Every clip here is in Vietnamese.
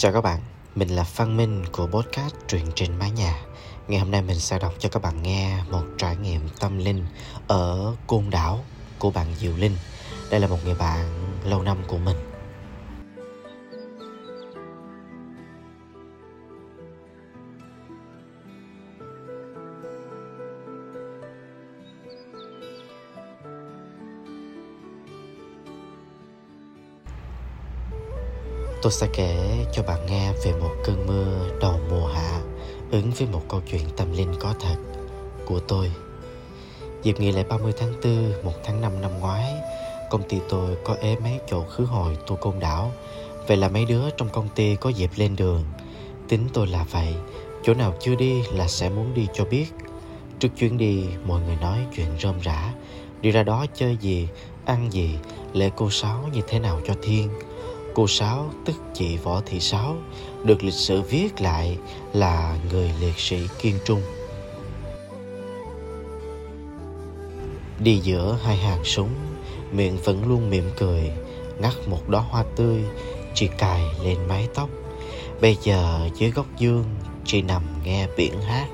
Chào các bạn, mình là Phan Minh của podcast Truyện trên mái nhà. Ngày hôm nay mình sẽ đọc cho các bạn nghe một trải nghiệm tâm linh ở Côn Đảo của bạn Diệu Linh. Đây là một người bạn lâu năm của mình. Tôi sẽ kể cho bạn nghe về một cơn mưa đầu mùa hạ ứng với một câu chuyện tâm linh có thật của tôi. Dịp nghỉ lễ 30 tháng 4, 1 tháng 5 năm ngoái, công ty tôi có ế mấy chỗ khứ hồi tour côn đảo. Vậy là mấy đứa trong công ty có dịp lên đường. Tính tôi là vậy, chỗ nào chưa đi là sẽ muốn đi cho biết. Trước chuyến đi, mọi người nói chuyện rôm rã. Đi ra đó chơi gì, ăn gì, lễ cô sáu như thế nào cho thiên – Cô Sáu tức chị Võ Thị Sáu được lịch sử viết lại là người liệt sĩ kiên trung. Đi giữa hai hàng súng, miệng vẫn luôn mỉm cười, ngắt một đóa hoa tươi, chị cài lên mái tóc. Bây giờ dưới góc dương, chị nằm nghe biển hát.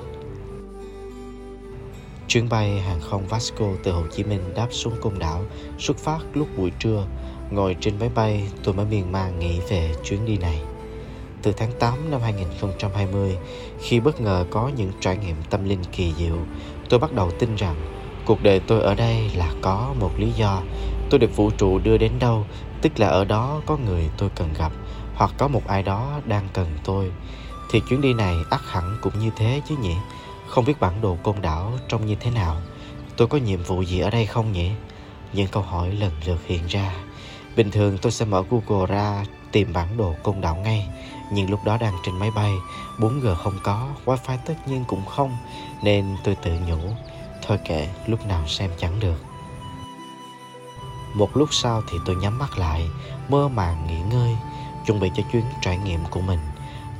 Chuyến bay hàng không Vasco từ Hồ Chí Minh đáp xuống côn đảo xuất phát lúc buổi trưa Ngồi trên máy bay, tôi mới miên man nghĩ về chuyến đi này. Từ tháng 8 năm 2020, khi bất ngờ có những trải nghiệm tâm linh kỳ diệu, tôi bắt đầu tin rằng cuộc đời tôi ở đây là có một lý do. Tôi được vũ trụ đưa đến đâu, tức là ở đó có người tôi cần gặp, hoặc có một ai đó đang cần tôi. Thì chuyến đi này ắt hẳn cũng như thế chứ nhỉ? Không biết bản đồ côn đảo trông như thế nào? Tôi có nhiệm vụ gì ở đây không nhỉ? Những câu hỏi lần lượt hiện ra Bình thường tôi sẽ mở Google ra tìm bản đồ côn đảo ngay Nhưng lúc đó đang trên máy bay 4G không có, wifi tất nhiên cũng không Nên tôi tự nhủ Thôi kệ, lúc nào xem chẳng được. Một lúc sau thì tôi nhắm mắt lại Mơ màng nghỉ ngơi Chuẩn bị cho chuyến trải nghiệm của mình.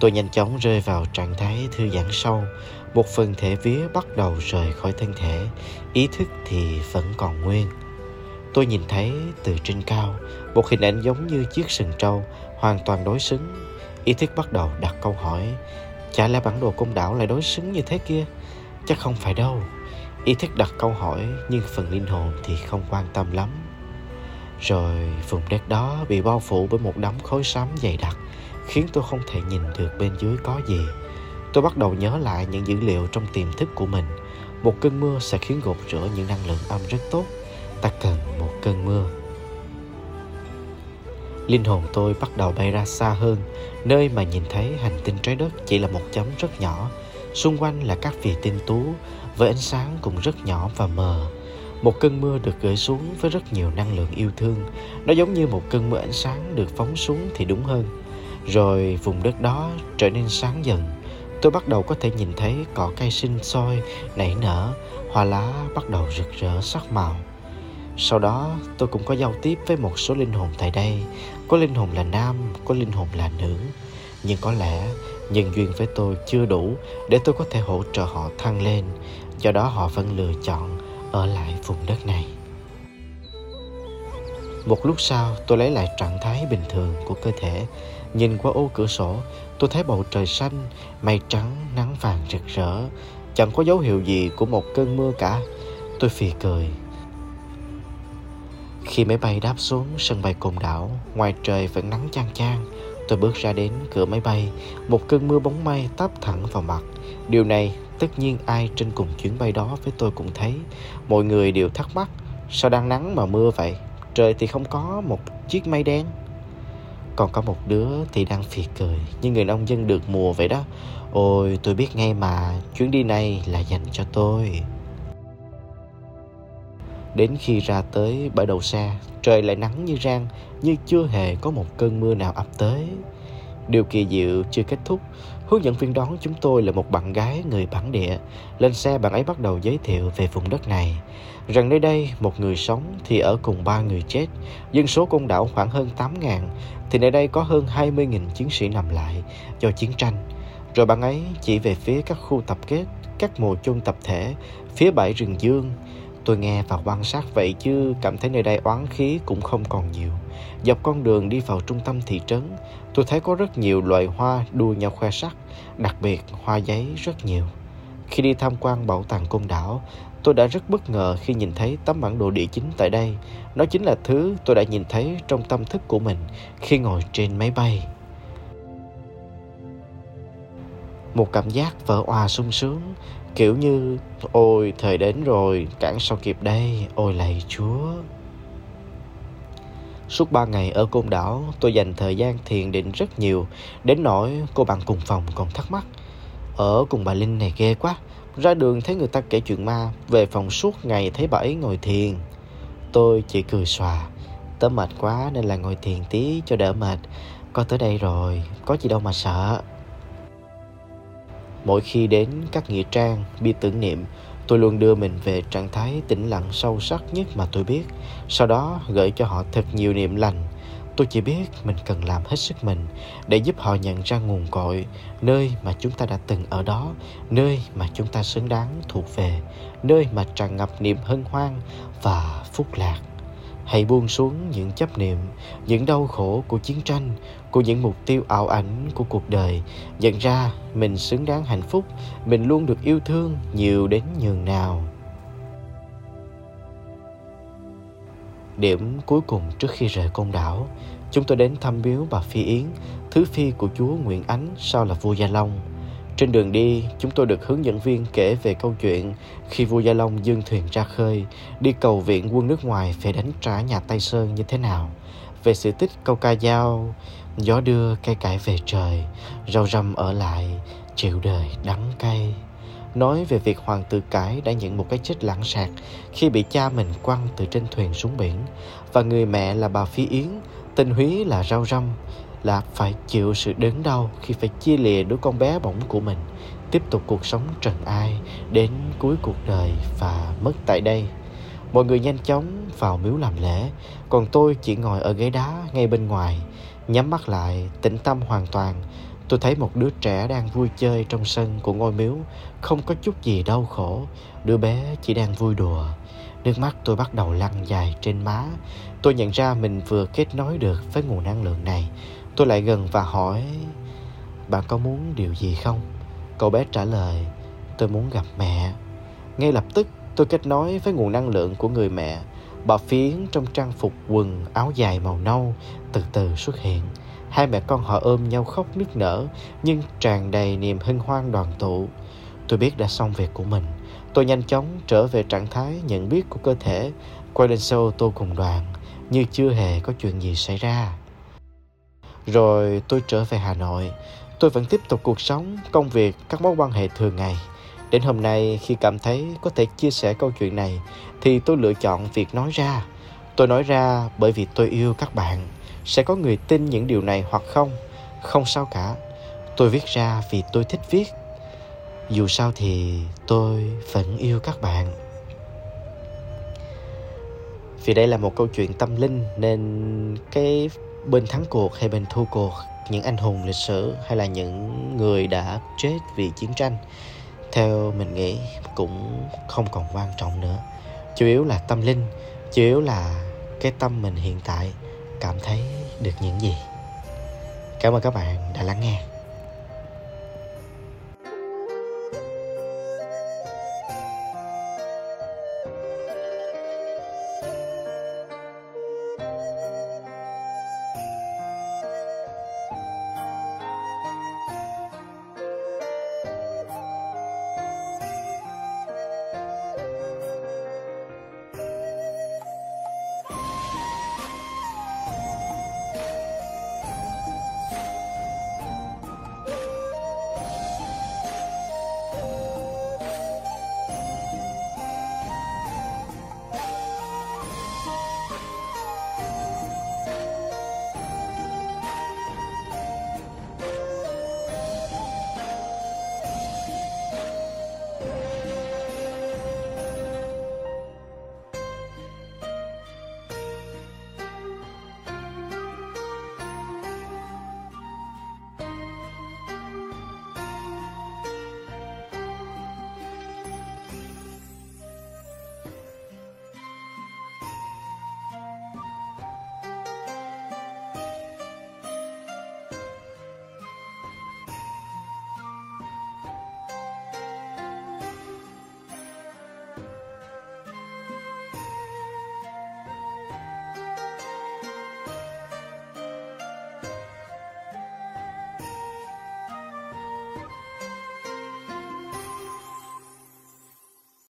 Tôi nhanh chóng rơi vào trạng thái thư giãn sâu Một phần thể vía bắt đầu rời khỏi thân thể Ý thức thì vẫn còn nguyên. Tôi nhìn thấy từ trên cao một hình ảnh giống như chiếc sừng trâu hoàn toàn đối xứng. Ý thức bắt đầu đặt câu hỏi, chả lẽ bản đồ công đảo lại đối xứng như thế kia? Chắc không phải đâu. Ý thức đặt câu hỏi nhưng phần linh hồn thì không quan tâm lắm. Rồi vùng đất đó bị bao phủ bởi một đám khối xám dày đặc khiến tôi không thể nhìn được bên dưới có gì. Tôi bắt đầu nhớ lại những dữ liệu trong tiềm thức của mình. Một cơn mưa sẽ khiến gột rửa những năng lượng âm rất tốt ta cần một cơn mưa. Linh hồn tôi bắt đầu bay ra xa hơn, nơi mà nhìn thấy hành tinh trái đất chỉ là một chấm rất nhỏ. Xung quanh là các vì tinh tú, với ánh sáng cũng rất nhỏ và mờ. Một cơn mưa được gửi xuống với rất nhiều năng lượng yêu thương. Nó giống như một cơn mưa ánh sáng được phóng xuống thì đúng hơn. Rồi vùng đất đó trở nên sáng dần. Tôi bắt đầu có thể nhìn thấy cỏ cây sinh sôi, nảy nở, hoa lá bắt đầu rực rỡ sắc màu sau đó tôi cũng có giao tiếp với một số linh hồn tại đây. Có linh hồn là nam, có linh hồn là nữ. Nhưng có lẽ nhân duyên với tôi chưa đủ Để tôi có thể hỗ trợ họ thăng lên. Do đó họ vẫn lựa chọn ở lại vùng đất này. Một lúc sau tôi lấy lại trạng thái bình thường của cơ thể. Nhìn qua ô cửa sổ tôi thấy bầu trời xanh, mây trắng, nắng vàng rực rỡ. Chẳng có dấu hiệu gì của một cơn mưa cả. Tôi phì cười khi máy bay đáp xuống sân bay Côn Đảo, ngoài trời vẫn nắng chang chang, tôi bước ra đến cửa máy bay, một cơn mưa bóng mây tấp thẳng vào mặt. Điều này tất nhiên ai trên cùng chuyến bay đó với tôi cũng thấy. Mọi người đều thắc mắc, sao đang nắng mà mưa vậy? Trời thì không có một chiếc mây đen. Còn có một đứa thì đang phì cười Như người nông dân được mùa vậy đó Ôi tôi biết ngay mà Chuyến đi này là dành cho tôi Đến khi ra tới bãi đầu xe, trời lại nắng như rang, như chưa hề có một cơn mưa nào ập tới. Điều kỳ diệu chưa kết thúc, hướng dẫn viên đón chúng tôi là một bạn gái người bản địa. Lên xe bạn ấy bắt đầu giới thiệu về vùng đất này, rằng nơi đây một người sống thì ở cùng ba người chết, dân số côn đảo khoảng hơn 8.000, thì nơi đây có hơn 20.000 chiến sĩ nằm lại do chiến tranh. Rồi bạn ấy chỉ về phía các khu tập kết, các mồ chôn tập thể, phía bãi rừng dương, Tôi nghe và quan sát vậy chứ cảm thấy nơi đây oán khí cũng không còn nhiều. dọc con đường đi vào trung tâm thị trấn, tôi thấy có rất nhiều loại hoa đua nhau khoe sắc, đặc biệt hoa giấy rất nhiều. Khi đi tham quan bảo tàng côn đảo, tôi đã rất bất ngờ khi nhìn thấy tấm bản đồ địa chính tại đây. Nó chính là thứ tôi đã nhìn thấy trong tâm thức của mình khi ngồi trên máy bay. Một cảm giác vỡ hòa sung sướng, kiểu như ôi thời đến rồi, cản sao kịp đây, ôi lạy chúa. Suốt ba ngày ở Côn Đảo, tôi dành thời gian thiền định rất nhiều, đến nỗi cô bạn cùng phòng còn thắc mắc. Ở cùng bà Linh này ghê quá, ra đường thấy người ta kể chuyện ma, về phòng suốt ngày thấy bà ấy ngồi thiền. Tôi chỉ cười xòa, tớ mệt quá nên là ngồi thiền tí cho đỡ mệt. Con tới đây rồi, có gì đâu mà sợ. Mỗi khi đến các nghĩa trang, bia tưởng niệm, tôi luôn đưa mình về trạng thái tĩnh lặng sâu sắc nhất mà tôi biết. Sau đó gửi cho họ thật nhiều niệm lành. Tôi chỉ biết mình cần làm hết sức mình để giúp họ nhận ra nguồn cội, nơi mà chúng ta đã từng ở đó, nơi mà chúng ta xứng đáng thuộc về, nơi mà tràn ngập niềm hân hoan và phúc lạc. Hãy buông xuống những chấp niệm, những đau khổ của chiến tranh, của những mục tiêu ảo ảnh của cuộc đời. Nhận ra mình xứng đáng hạnh phúc, mình luôn được yêu thương nhiều đến nhường nào. Điểm cuối cùng trước khi rời côn đảo, chúng tôi đến thăm biếu bà Phi Yến, thứ phi của chúa Nguyễn Ánh sau là vua Gia Long. Trên đường đi, chúng tôi được hướng dẫn viên kể về câu chuyện khi vua Gia Long dương thuyền ra khơi, đi cầu viện quân nước ngoài về đánh trả nhà Tây Sơn như thế nào. Về sự tích câu ca dao, gió đưa cây cải về trời, rau răm ở lại, chịu đời đắng cay. Nói về việc hoàng tử cải đã nhận một cái chết lãng sạc khi bị cha mình quăng từ trên thuyền xuống biển. Và người mẹ là bà Phi Yến, tên Húy là rau răm, là phải chịu sự đớn đau khi phải chia lìa đứa con bé bỏng của mình, tiếp tục cuộc sống trần ai đến cuối cuộc đời và mất tại đây. Mọi người nhanh chóng vào miếu làm lễ, còn tôi chỉ ngồi ở ghế đá ngay bên ngoài, nhắm mắt lại, tĩnh tâm hoàn toàn. Tôi thấy một đứa trẻ đang vui chơi trong sân của ngôi miếu, không có chút gì đau khổ, đứa bé chỉ đang vui đùa. Nước mắt tôi bắt đầu lăn dài trên má. Tôi nhận ra mình vừa kết nối được với nguồn năng lượng này. Tôi lại gần và hỏi Bạn có muốn điều gì không? Cậu bé trả lời, Tôi muốn gặp mẹ. Ngay lập tức, tôi kết nối với nguồn năng lượng của người mẹ. Bà Phiến trong trang phục quần áo dài màu nâu từ từ xuất hiện. Hai mẹ con họ ôm nhau khóc nức nở, Nhưng tràn đầy niềm hân hoan đoàn tụ. Tôi biết đã xong việc của mình. Tôi nhanh chóng trở về trạng thái nhận biết của cơ thể, Quay lên xe ô tô cùng đoàn, Như chưa hề có chuyện gì xảy ra rồi tôi trở về Hà Nội. Tôi vẫn tiếp tục cuộc sống, công việc, các mối quan hệ thường ngày. Đến hôm nay khi cảm thấy có thể chia sẻ câu chuyện này thì tôi lựa chọn việc nói ra. Tôi nói ra bởi vì tôi yêu các bạn. Sẽ có người tin những điều này hoặc không, không sao cả. Tôi viết ra vì tôi thích viết. Dù sao thì tôi vẫn yêu các bạn. Vì đây là một câu chuyện tâm linh nên cái bên thắng cuộc hay bên thua cuộc, những anh hùng lịch sử hay là những người đã chết vì chiến tranh, theo mình nghĩ cũng không còn quan trọng nữa. Chủ yếu là tâm linh, chủ yếu là cái tâm mình hiện tại cảm thấy được những gì. Cảm ơn các bạn đã lắng nghe.